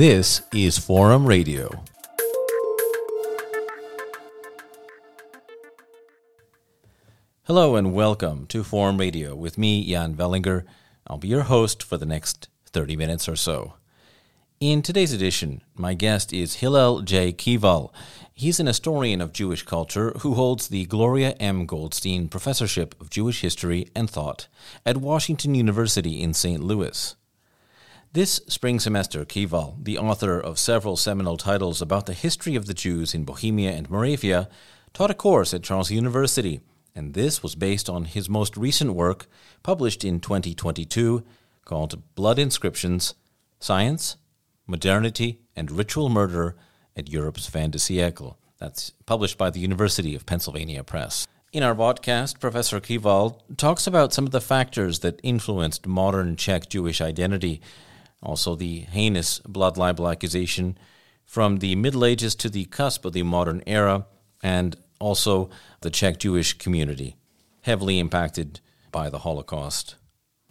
This is Forum Radio. Hello and welcome to Forum Radio with me, Jan Velinger. I'll be your host for the next 30 minutes or so. In today's edition, my guest is Hillel J. Kieval. He's an historian of Jewish culture who holds the Gloria M. Goldstein Professorship of Jewish History and Thought at Washington University in St. Louis. This spring semester, Kieval, the author of several seminal titles about the history of the Jews in Bohemia and Moravia, taught a course at Charles University and this was based on his most recent work, published in 2022, called Blood Inscriptions Science, Modernity, and Ritual Murder at Europe's Fin de siècle. That's published by the University of Pennsylvania Press. In our podcast, Professor Kieval talks about some of the factors that influenced modern Czech Jewish identity, also the heinous blood libel accusation from the Middle Ages to the cusp of the modern era, and also the Czech Jewish community, heavily impacted by the Holocaust.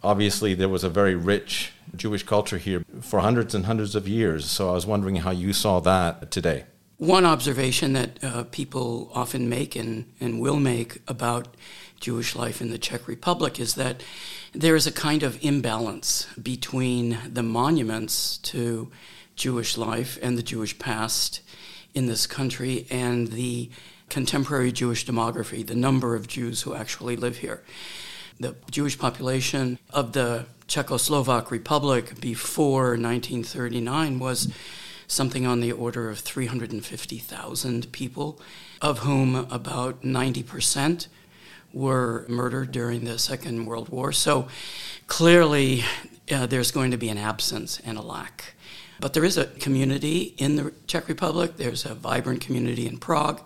Obviously, there was a very rich Jewish culture here for hundreds and hundreds of years, so I was wondering how you saw that today. One observation that uh, people often make and, and will make about Jewish life in the Czech Republic is that there is a kind of imbalance between the monuments to Jewish life and the Jewish past in this country and the contemporary Jewish demography, the number of Jews who actually live here. The Jewish population of the Czechoslovak Republic before 1939 was something on the order of 350,000 people, of whom about 90% were murdered during the Second World War. So clearly, uh, there's going to be an absence and a lack. But there is a community in the Czech Republic, there's a vibrant community in Prague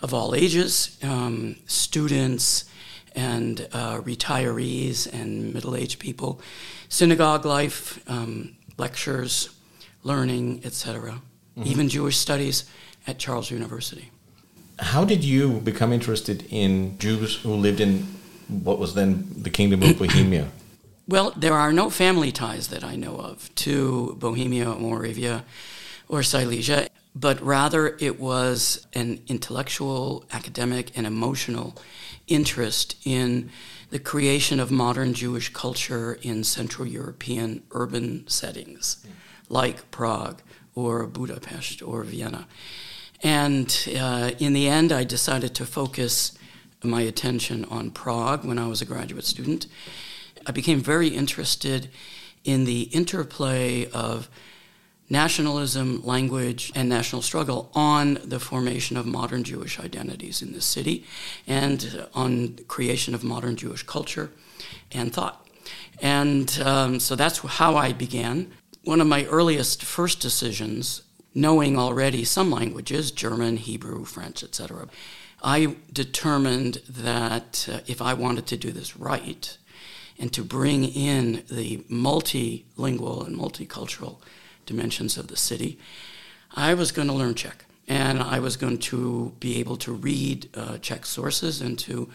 of all ages, um, students and uh, retirees and middle aged people, synagogue life, um, lectures, learning, etc., mm-hmm. even Jewish studies at Charles University. How did you become interested in Jews who lived in what was then the Kingdom of Bohemia? Well, there are no family ties that I know of to Bohemia, or Moravia, or Silesia but rather it was an intellectual, academic, and emotional interest in the creation of modern Jewish culture in Central European urban settings, like Prague or Budapest or Vienna. And uh, in the end, I decided to focus my attention on Prague when I was a graduate student. I became very interested in the interplay of nationalism, language, and national struggle on the formation of modern Jewish identities in this city and on creation of modern Jewish culture and thought. And um, so that's how I began. One of my earliest first decisions, knowing already some languages, German, Hebrew, French, etc., I determined that uh, if I wanted to do this right and to bring in the multilingual and multicultural dimensions of the city, I was going to learn Czech. And I was going to be able to read uh, Czech sources and to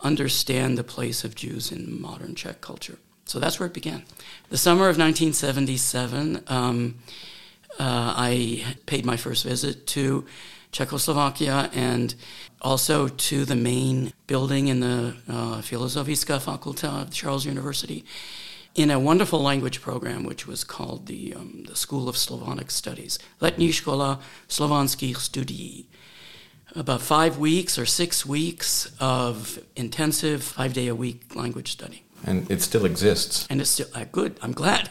understand the place of Jews in modern Czech culture. So that's where it began. The summer of 1977, um, uh, I paid my first visit to Czechoslovakia and also to the main building in the uh, Filozofická fakulta of Charles University in a wonderful language program which was called the, um, the School of Slavonic Studies, Letní škola slovanských studií. About five weeks or six weeks of intensive five day a week language study. And it still exists. And it's still uh, good. I'm glad.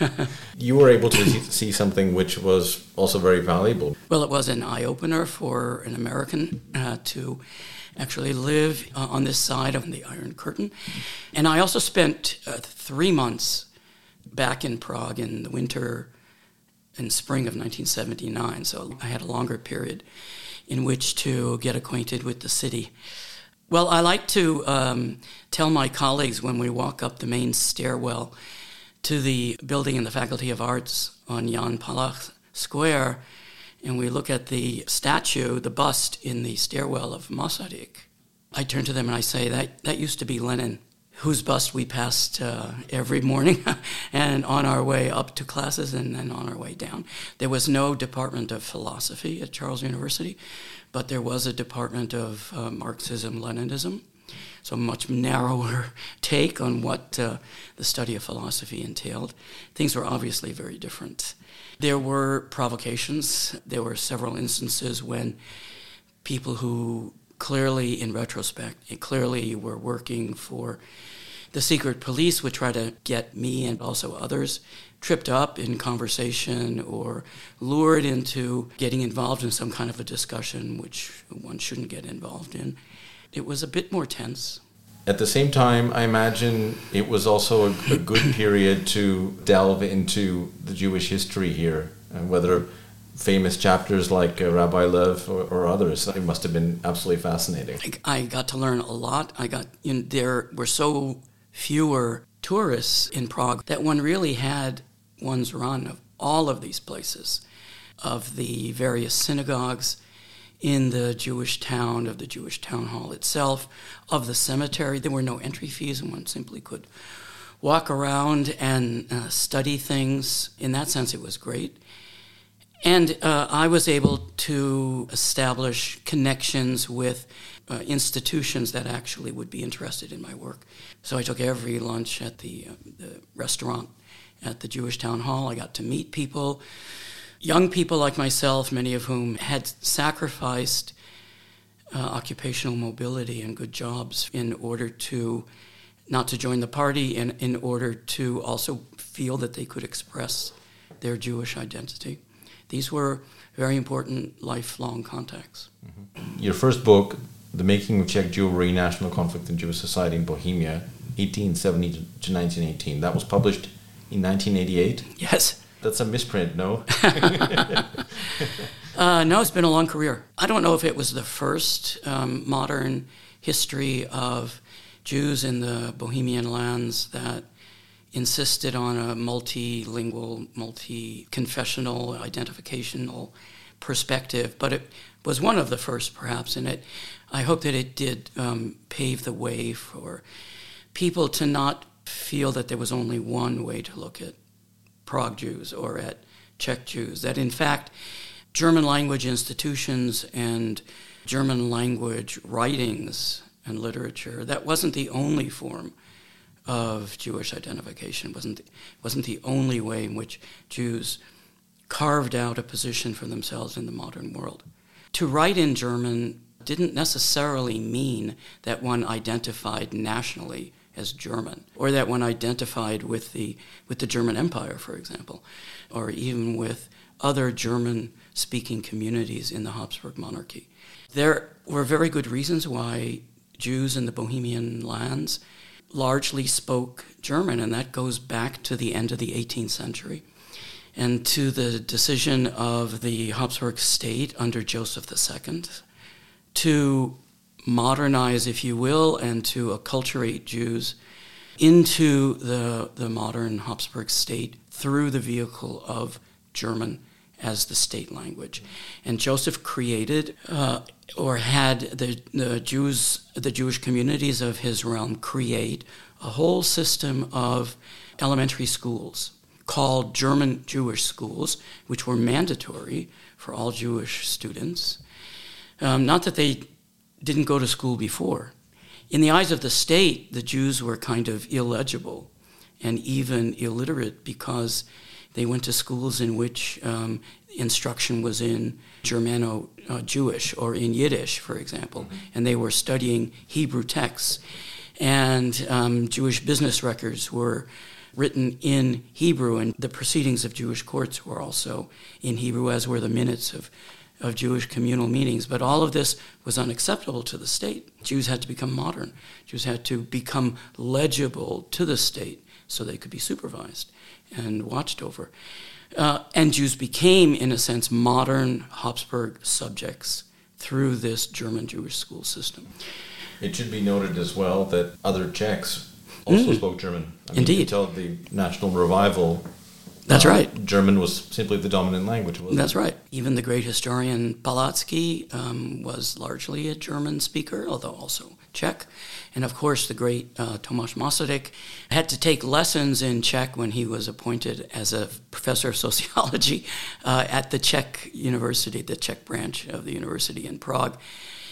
you were able to see something which was also very valuable. Well, it was an eye opener for an American uh, to actually live uh, on this side of the Iron Curtain. And I also spent uh, three months back in Prague in the winter and spring of 1979. So I had a longer period in which to get acquainted with the city. Well, I like to um, tell my colleagues when we walk up the main stairwell to the building in the Faculty of Arts on Jan Palach Square and we look at the statue, the bust in the stairwell of Masaryk, I turn to them and I say, that, that used to be Lenin whose bust we passed uh, every morning and on our way up to classes and then on our way down. There was no department of philosophy at Charles University, but there was a department of uh, Marxism Leninism. So, much narrower take on what uh, the study of philosophy entailed. Things were obviously very different. There were provocations. There were several instances when people who clearly, in retrospect, clearly were working for the secret police would try to get me and also others tripped up in conversation or lured into getting involved in some kind of a discussion which one shouldn't get involved in. It was a bit more tense. At the same time, I imagine it was also a, a good period to delve into the Jewish history here, and whether famous chapters like uh, Rabbi Lev or, or, others. It must have been absolutely fascinating. I, I got to learn a lot. I got you know, there were so fewer tourists in Prague that one really had one's run of all of these places, of the various synagogues in the Jewish town, of the Jewish town hall itself, of the cemetery. There were no entry fees, and one simply could walk around and uh, study things. In that sense, it was great. And uh, I was able to establish connections with uh, institutions that actually would be interested in my work. So I took every lunch at the, uh, the restaurant at the Jewish Town Hall. I got to meet people, young people like myself, many of whom had sacrificed uh, occupational mobility and good jobs in order to not to join the party and in order to also feel that they could express their Jewish identity. These were very important lifelong contacts. Mm-hmm. Your first book, The Making of Czech Jewry National Conflict in Jewish Society in Bohemia, 1870 to 1918, that was published in 1988? Yes. That's a misprint, no? uh, no, it's been a long career. I don't know if it was the first um, modern history of Jews in the Bohemian lands that insisted on a multilingual, multi confessional, identificational perspective, but it was one of the first, perhaps, and it. I hope that it did um, pave the way for people to not feel that there was only one way to look at Prague Jews or at Czech Jews. That in fact, German language institutions and German language writings and literature that wasn't the only form of Jewish identification. Wasn't wasn't the only way in which Jews carved out a position for themselves in the modern world. To write in German didn't necessarily mean that one identified nationally as German, or that one identified with the with the German Empire, for example, or even with other German speaking communities in the Habsburg monarchy. There were very good reasons why Jews in the Bohemian lands largely spoke German, and that goes back to the end of the 18th century and to the decision of the Habsburg state under Joseph II to modernize, if you will, and to acculturate Jews into the, the modern Habsburg state through the vehicle of German as the state language. And Joseph created uh, or had the, the Jews, the Jewish communities of his realm create a whole system of elementary schools called German Jewish schools, which were mandatory for all Jewish students. Um, not that they didn't go to school before. In the eyes of the state, the Jews were kind of illegible and even illiterate because they went to schools in which um, instruction was in Germano uh, Jewish or in Yiddish, for example, mm-hmm. and they were studying Hebrew texts. And um, Jewish business records were written in Hebrew, and the proceedings of Jewish courts were also in Hebrew, as were the minutes of, of Jewish communal meetings. But all of this was unacceptable to the state. Jews had to become modern, Jews had to become legible to the state so they could be supervised and watched over. Uh, and Jews became, in a sense, modern Habsburg subjects through this German Jewish school system. It should be noted as well that other Czechs also mm. spoke German. I mean, Indeed. Until the national revival That's uh, right. German was simply the dominant language. That's it? right. Even the great historian Palacký um, was largely a German speaker, although also Czech. And of course, the great uh, Tomáš Masaryk had to take lessons in Czech when he was appointed as a professor of sociology uh, at the Czech University, the Czech branch of the university in Prague.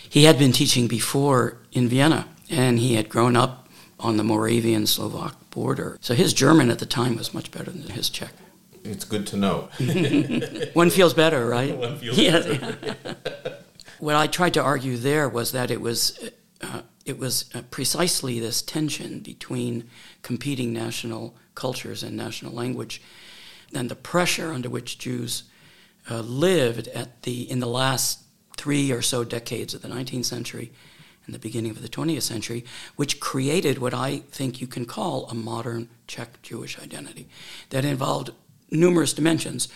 He had been teaching before in Vienna, and he had grown up on the Moravian Slovak border. So his German at the time was much better than his Czech. It's good to know. One feels better, right? One feels better. what I tried to argue there was that it was uh, it was uh, precisely this tension between competing national cultures and national language, and the pressure under which Jews uh, lived at the in the last three or so decades of the 19th century and the beginning of the 20th century, which created what I think you can call a modern Czech Jewish identity that involved numerous dimensions.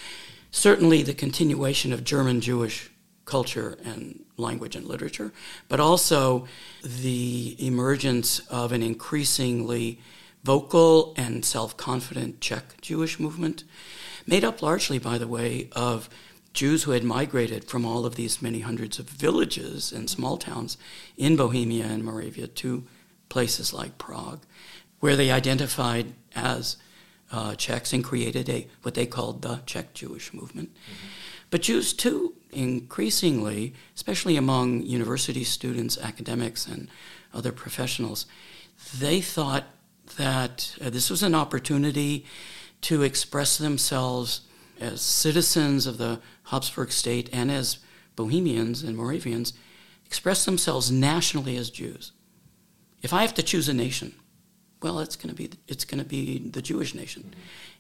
Certainly, the continuation of German Jewish culture and language and literature, but also the emergence of an increasingly vocal and self confident Czech Jewish movement, made up largely, by the way, of Jews who had migrated from all of these many hundreds of villages and small towns in Bohemia and Moravia to places like Prague, where they identified as uh, Czechs and created a what they called the Czech Jewish movement. Mm-hmm. But Jews too, increasingly, especially among university students, academics, and other professionals, they thought that uh, this was an opportunity to express themselves as citizens of the Habsburg state and as Bohemians and Moravians, express themselves nationally as Jews. If I have to choose a nation, well, it's going to be it's going to be the Jewish nation.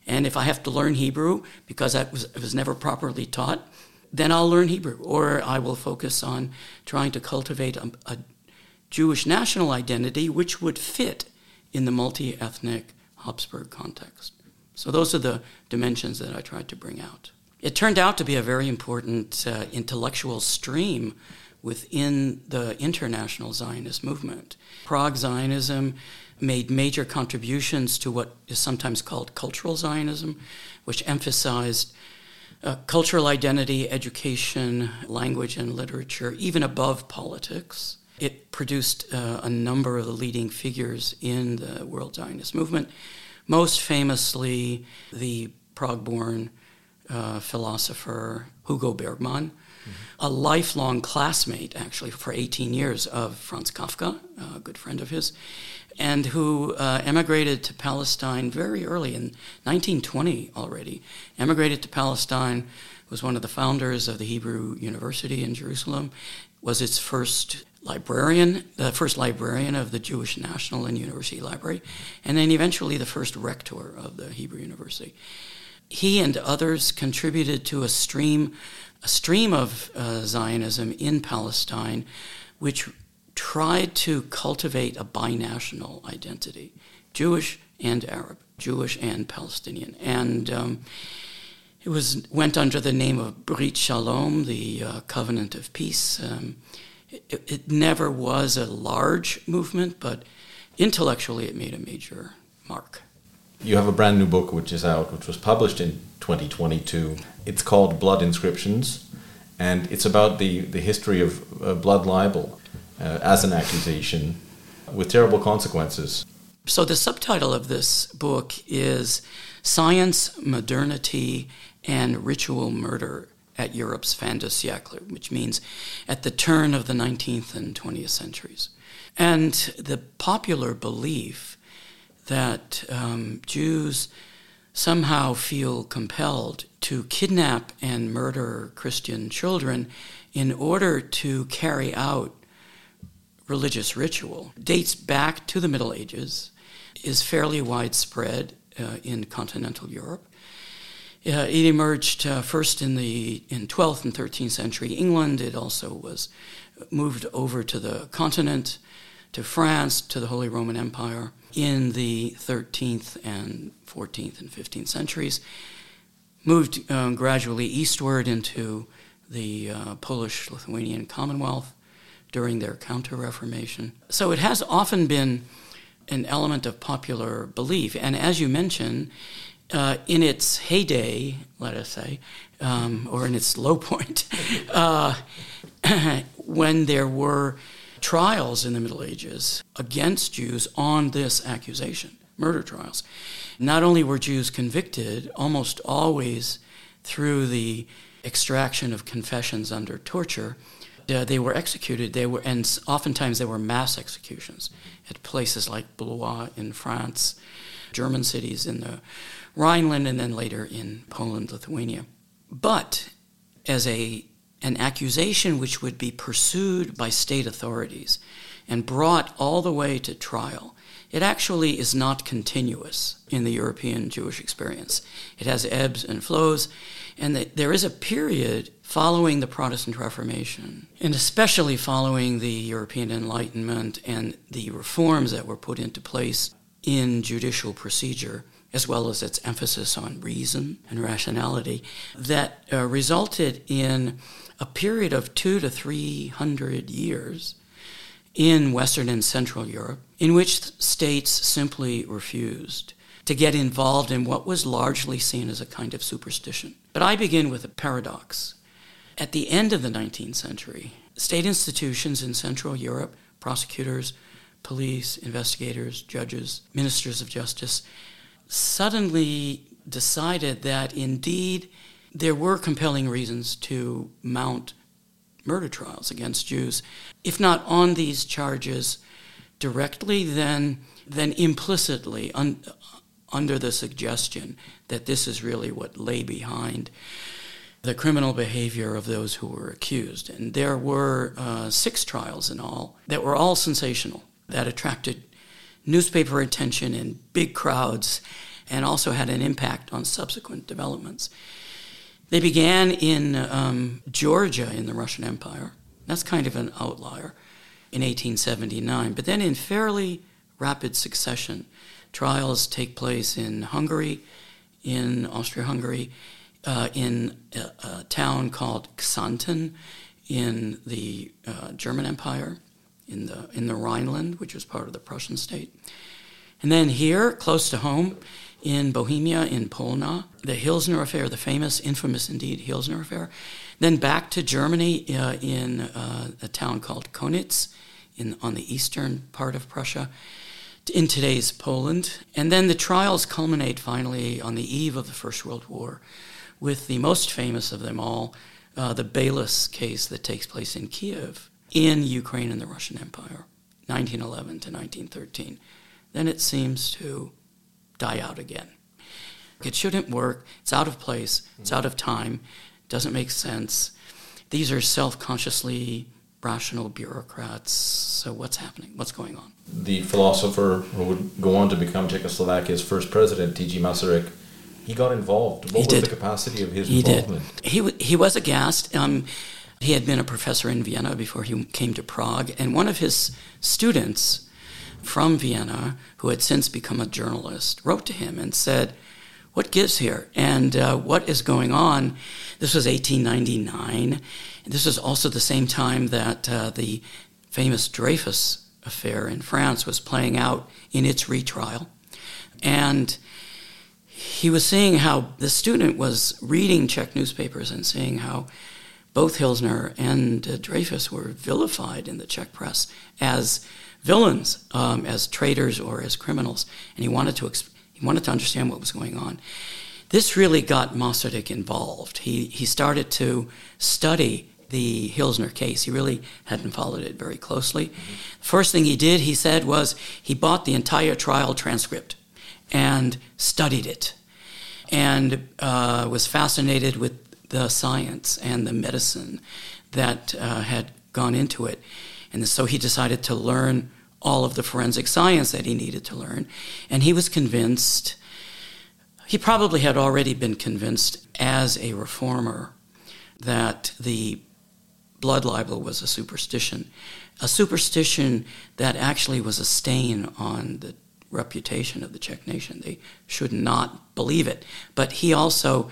And if I have to learn Hebrew because I was, it was never properly taught, then I'll learn Hebrew, or I will focus on trying to cultivate a, a Jewish national identity which would fit in the multi ethnic Habsburg context. So, those are the dimensions that I tried to bring out. It turned out to be a very important uh, intellectual stream within the international Zionist movement. Prague Zionism made major contributions to what is sometimes called cultural Zionism, which emphasized uh, cultural identity, education, language, and literature, even above politics. It produced uh, a number of the leading figures in the World Zionist movement, most famously the Prague born uh, philosopher Hugo Bergmann, mm-hmm. a lifelong classmate, actually, for 18 years of Franz Kafka, a good friend of his, and who uh, emigrated to Palestine very early in 1920 already. Emigrated to Palestine, was one of the founders of the Hebrew University in Jerusalem, was its first librarian, the first librarian of the Jewish National and University Library, and then eventually the first rector of the Hebrew University. He and others contributed to a stream, a stream of uh, Zionism in Palestine, which tried to cultivate a binational identity Jewish and Arab, Jewish and Palestinian. And um, it was went under the name of Brit Shalom, the uh, Covenant of Peace. Um, it, it, never was a large movement, but intellectually it made a major mark. You have a brand new book which is out, which was published in 2022. It's called Blood Inscriptions, and it's about the, the history of uh, blood libel uh, as an accusation with terrible consequences. So, the subtitle of this book is Science, Modernity, and Ritual Murder at Europe's Fin de siècle, which means at the turn of the 19th and 20th centuries. And the popular belief that um, Jews somehow feel compelled to kidnap and murder Christian children in order to carry out religious ritual dates back to the Middle Ages, is fairly widespread uh, in continental Europe. Uh, it emerged uh, first in the in 12th and 13th century England. It also was moved over to the continent, to France, to the Holy Roman Empire in the 13th and 14th and 15th centuries. Moved um, gradually eastward into the uh, Polish Lithuanian Commonwealth, during their Counter Reformation. So it has often been an element of popular belief. And as you mentioned, uh, in its heyday, let us say, um, or in its low point, uh, when there were trials in the Middle Ages against Jews on this accusation, murder trials. Not only were Jews convicted, almost always through the extraction of confessions under torture, uh, they were executed. They were, and oftentimes they were mass executions at places like Blois in France, German cities in the Rhineland, and then later in Poland, Lithuania. But as a an accusation which would be pursued by state authorities and brought all the way to trial, it actually is not continuous in the European Jewish experience. It has ebbs and flows, and there is a period following the Protestant Reformation, and especially following the European Enlightenment and the reforms that were put into place in judicial procedure as well as its emphasis on reason and rationality, that uh, resulted in a period of two to three hundred years in Western and Central Europe in which states simply refused to get involved in what was largely seen as a kind of superstition. But I begin with a paradox. At the end of the 19th century, state institutions in Central Europe, prosecutors, police, investigators, judges, ministers of justice, suddenly decided that indeed there were compelling reasons to mount murder trials against Jews, if not on these charges directly, then, then implicitly un, under the suggestion that this is really what lay behind the criminal behavior of those who were accused. And there were uh, six trials in all that were all sensational, that attracted newspaper attention in big crowds and also had an impact on subsequent developments. They began in um, Georgia in the Russian Empire. That's kind of an outlier in 1879. But then, in fairly rapid succession, trials take place in Hungary, in Austria Hungary, uh, in a, a, town called Xanten in the uh, German Empire, in the, in the Rhineland, which was part of the Prussian state. And then here, close to home, in Bohemia, in Polna, the Hilsner affair, the famous, infamous indeed Hilsner affair. Then back to Germany uh, in uh, a town called Konitz in, on the eastern part of Prussia, in today's Poland. And then the trials culminate finally on the eve of the First World War with the most famous of them all, uh, the Beilis case that takes place in Kiev in Ukraine and the Russian Empire, 1911 to 1913. Then it seems to die out again. It shouldn't work. It's out of place. It's out of time. Doesn't make sense. These are self consciously rational bureaucrats. So, what's happening? What's going on? The philosopher who would go on to become Czechoslovakia's first president, T.G. Masaryk, he got involved. What he was did. the capacity of his he involvement? Did. He, he was aghast. Um, he had been a professor in Vienna before he came to Prague, and one of his students from Vienna, who had since become a journalist, wrote to him and said, What gives here? And uh, what is going on? This was 1899. And This was also the same time that uh, the famous Dreyfus affair in France was playing out in its retrial. And he was seeing how the student was reading Czech newspapers and seeing how both Hilsner and uh, Dreyfus were vilified in the Czech press as villains um, as traitors or as criminals, and he wanted to exp- he wanted to understand what was going on. This really got Masaryk involved. He he started to study the Hilsner case. He really hadn't followed it very closely. Mm-hmm. First thing he did, he said, was he bought the entire trial transcript and studied it, and uh, was fascinated with the science and the medicine that uh, had gone into it. And so he decided to learn all of the forensic science that he needed to learn. And he was convinced, he probably had already been convinced as a reformer that the blood libel was a superstition, a superstition that actually was a stain on the reputation of the Czech nation. They should not believe it. But he also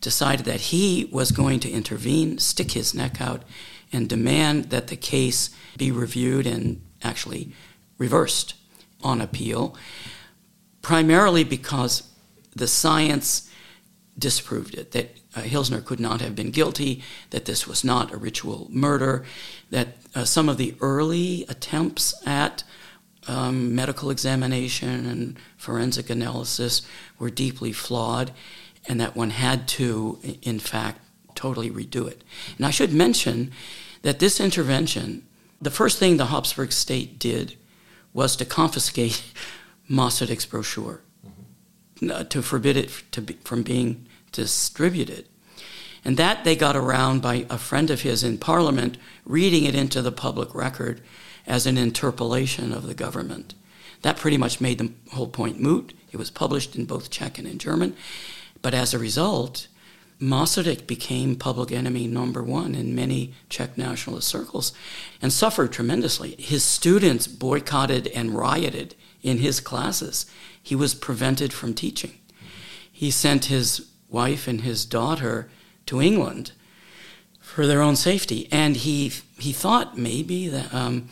decided that he was going to intervene, stick his neck out, and demand that the case be reviewed and actually reversed on appeal, primarily because the science disproved it, that uh, Hilsner could not have been guilty, that this was not a ritual murder, that uh, some of the early attempts at um, medical examination and forensic analysis were deeply flawed, and that one had to, in fact, totally redo it. And I should mention that this intervention, the first thing the Habsburg state did was to confiscate Masaryk's brochure, mm-hmm. to forbid it to be, from being distributed. And that they got around by a friend of his in Parliament reading it into the public record as an interpolation of the government. That pretty much made the whole point moot. It was published in both Czech and in German. But as a result, Masaryk became public enemy number one in many Czech nationalist circles and suffered tremendously. His students boycotted and rioted in his classes. He was prevented from teaching. He sent his wife and his daughter to England for their own safety. And he, he thought maybe that um,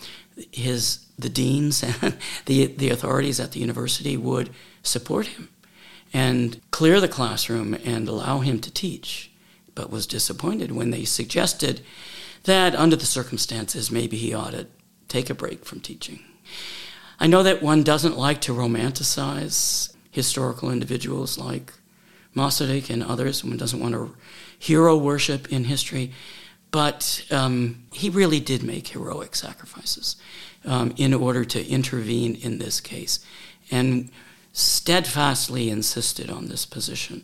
his the deans and the the authorities at the university would support him and clear the classroom and allow him to teach, but was disappointed when they suggested that under the circumstances maybe he ought to take a break from teaching. I know that one doesn't like to romanticize historical individuals like Masaryk and others. One doesn't want to hero worship in history. But um, he really did make heroic sacrifices um, in order to intervene in this case and steadfastly insisted on this position,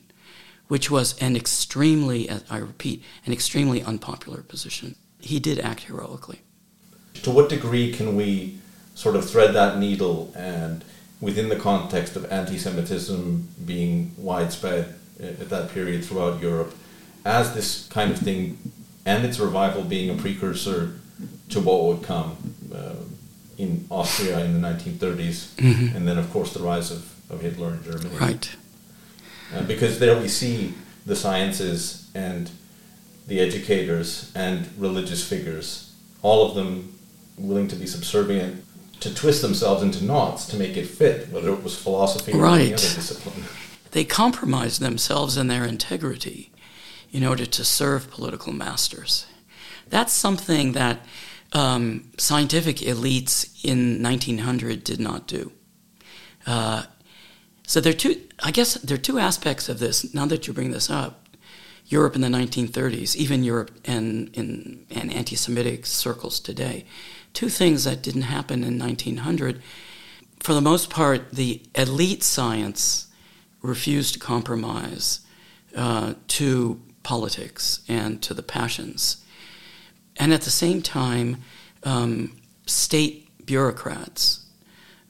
which was an extremely, I repeat, an extremely unpopular position. He did act heroically. To what degree can we sort of thread that needle and within the context of anti Semitism being widespread at that period throughout Europe, as this kind of thing and its revival being a precursor to what would come uh, in Austria in the 1930s, mm-hmm. and then, of course, the rise of, of Hitler in Germany. Right. Uh, because there we see the sciences and the educators and religious figures, all of them willing to be subservient to twist themselves into knots to make it fit, whether it was philosophy or any other discipline. They compromised themselves and their integrity in order to serve political masters. That's something that um, scientific elites in 1900 did not do. Uh, so there are two. I guess there are two aspects of this. Now that you bring this up, Europe in the 1930s, even Europe and in and anti-Semitic circles today, two things that didn't happen in 1900. For the most part, the elite science refused to compromise uh, to politics and to the passions. And at the same time, um, state bureaucrats,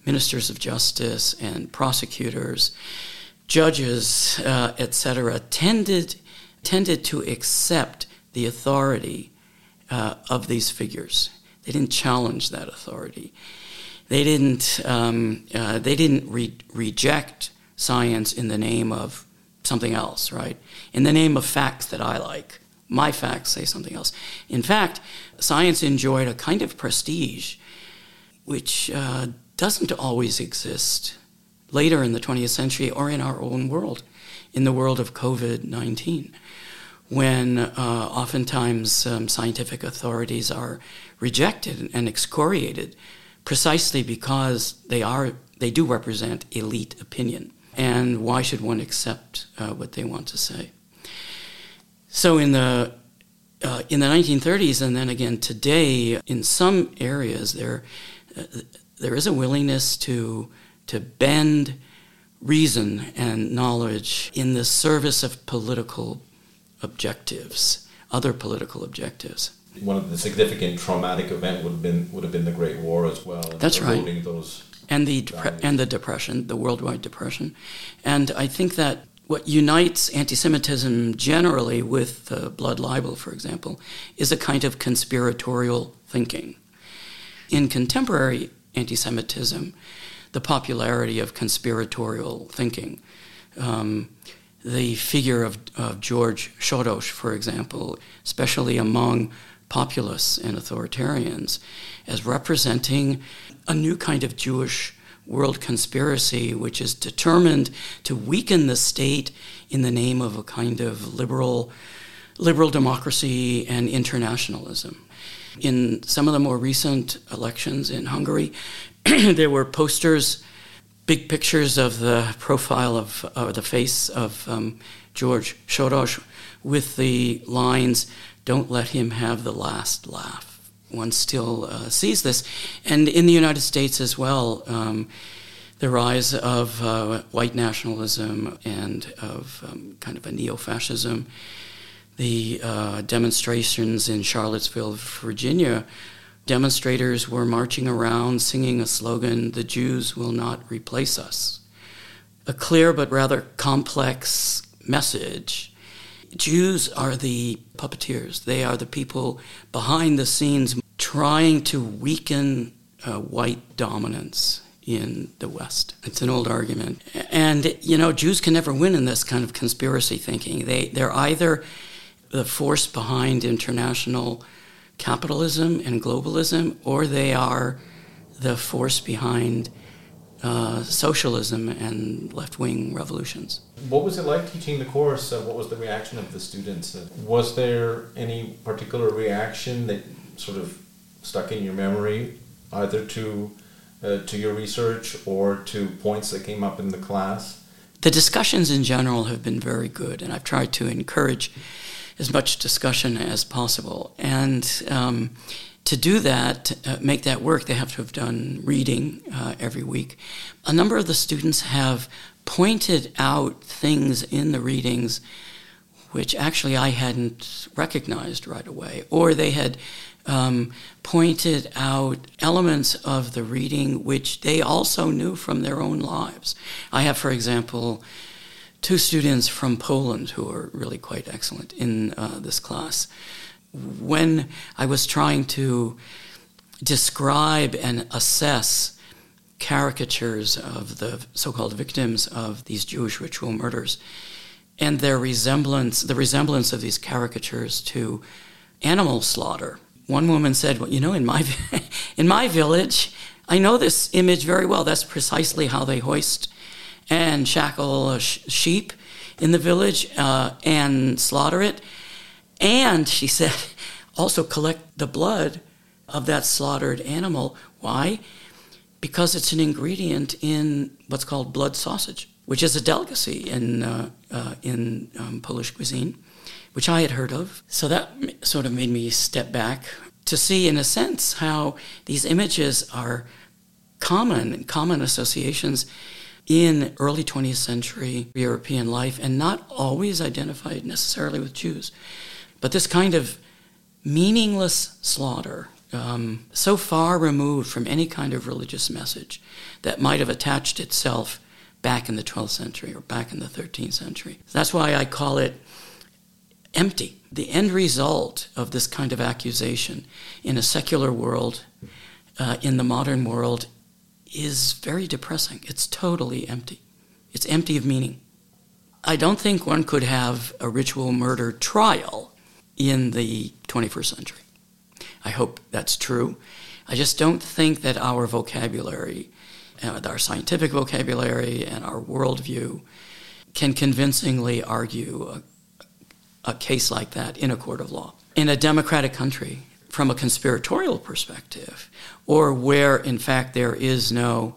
ministers of justice, and prosecutors, judges, uh, etc., tended tended to accept the authority uh, of these figures. They didn't challenge that authority. They didn't. Um, uh, they didn't re- reject science in the name of something else, right? In the name of facts that I like. My facts say something else. In fact, science enjoyed a kind of prestige which uh, doesn't always exist later in the 20th century or in our own world, in the world of COVID 19, when uh, oftentimes um, scientific authorities are rejected and excoriated precisely because they, are, they do represent elite opinion and why should one accept uh, what they want to say? So in the uh, in the 1930s and then again today, in some areas there uh, there is a willingness to to bend reason and knowledge in the service of political objectives, other political objectives. One of the significant traumatic event would have been would have been the Great War as well. That's right. Those and the depre- and the depression, the worldwide depression, and I think that what unites anti-Semitism generally with the blood libel, for example, is a kind of conspiratorial thinking. In contemporary anti-Semitism, the popularity of conspiratorial thinking. Um, the figure of, of George Soros, for example, especially among populists and authoritarians, as representing a new kind of Jewish world conspiracy which is determined to weaken the state in the name of a kind of liberal liberal democracy and internationalism. In some of the more recent elections in Hungary, there were posters, big pictures of the profile of uh, the face of um, George Soros with the lines, Don't let him have the last laugh. One still uh, sees this. And in the United States as well, um, the rise of uh, white nationalism and of um, kind of a neo fascism the uh, demonstrations in Charlottesville, Virginia, demonstrators were marching around singing a slogan, The Jews will not replace us. A clear but rather complex message. Jews are the puppeteers, they are the people behind the scenes trying to weaken uh, white dominance in the West. It's an old argument. And, you know, Jews can never win in this kind of conspiracy thinking. They, they're either the force behind international capitalism and globalism, or they are the force behind uh, socialism and left wing revolutions. What was it like teaching the course? Uh, what was the reaction of the students? Uh, was there any particular reaction that sort of stuck in your memory, either to uh, to your research or to points that came up in the class? The discussions in general have been very good, and I've tried to encourage as much discussion as possible. And um, to do that, uh, make that work, they have to have done reading uh, every week. A number of the students have pointed out things in the readings which actually I hadn't recognized right away, or they had um, pointed out elements of the reading which they also knew from their own lives. I have, for example, two students from Poland who are really quite excellent in uh, this class. When I was trying to describe and assess caricatures of the so called victims of these Jewish ritual murders and their resemblance, the resemblance of these caricatures to animal slaughter. One woman said, Well, you know, in my, in my village, I know this image very well. That's precisely how they hoist and shackle a sh- sheep in the village uh, and slaughter it. And she said, also collect the blood of that slaughtered animal. Why? Because it's an ingredient in what's called blood sausage, which is a delicacy in, uh, uh, in um, Polish cuisine, which I had heard of. So that sort of made me step back to see, in a sense, how these images are common, common associations in early 20th century European life and not always identified necessarily with Jews. But this kind of meaningless slaughter, um, so far removed from any kind of religious message that might have attached itself back in the 12th century or back in the 13th century. That's why I call it empty. The end result of this kind of accusation in a secular world, uh, in the modern world, is very depressing. It's totally empty. It's empty of meaning. I don't think one could have a ritual murder trial in the 21st century. I hope that's true. I just don't think that our vocabulary, uh, our scientific vocabulary, and our worldview can convincingly argue a, case like that in a court of law. In a democratic country, from a conspiratorial perspective, or where in fact there is no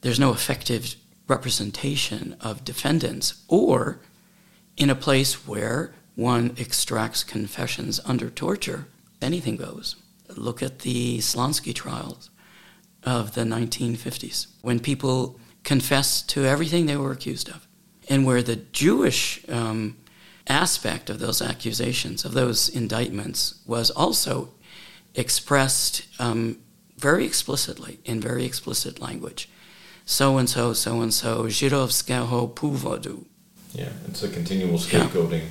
there's no effective representation of defendants, or in a place where one extracts confessions under torture, anything goes. Look at the Slansky trials of the 1950s, when people confessed to everything they were accused of, and where the Jewish um, aspect of those accusations, of those indictments, was also expressed um, very explicitly, in very explicit language. So and so, so and so, Żydowskiego powodu. Yeah, it's a continual scapegoating,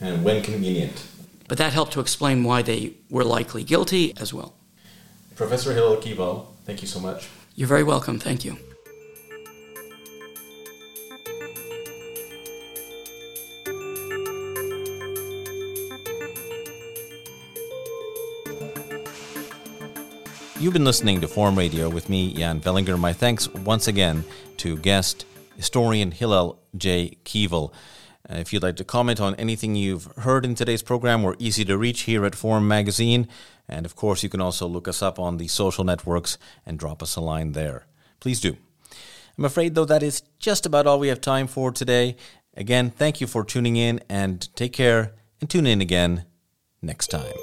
yeah. and when convenient. But that helped to explain why they were likely guilty as well. Professor Hillel Kieval, thank you so much. You're very welcome. Thank you. You've been listening to Forum Radio with me, Jan Velinger. My thanks once again to guest historian Hillel J. Kieval. Uh, if you'd like to comment on anything you've heard in today's program, we're easy to reach here at Forum Magazine. And of course, you can also look us up on the social networks and drop us a line there. Please do. I'm afraid, though, that is just about all we have time for today. Again, thank you for tuning in and take care and tune in again next time.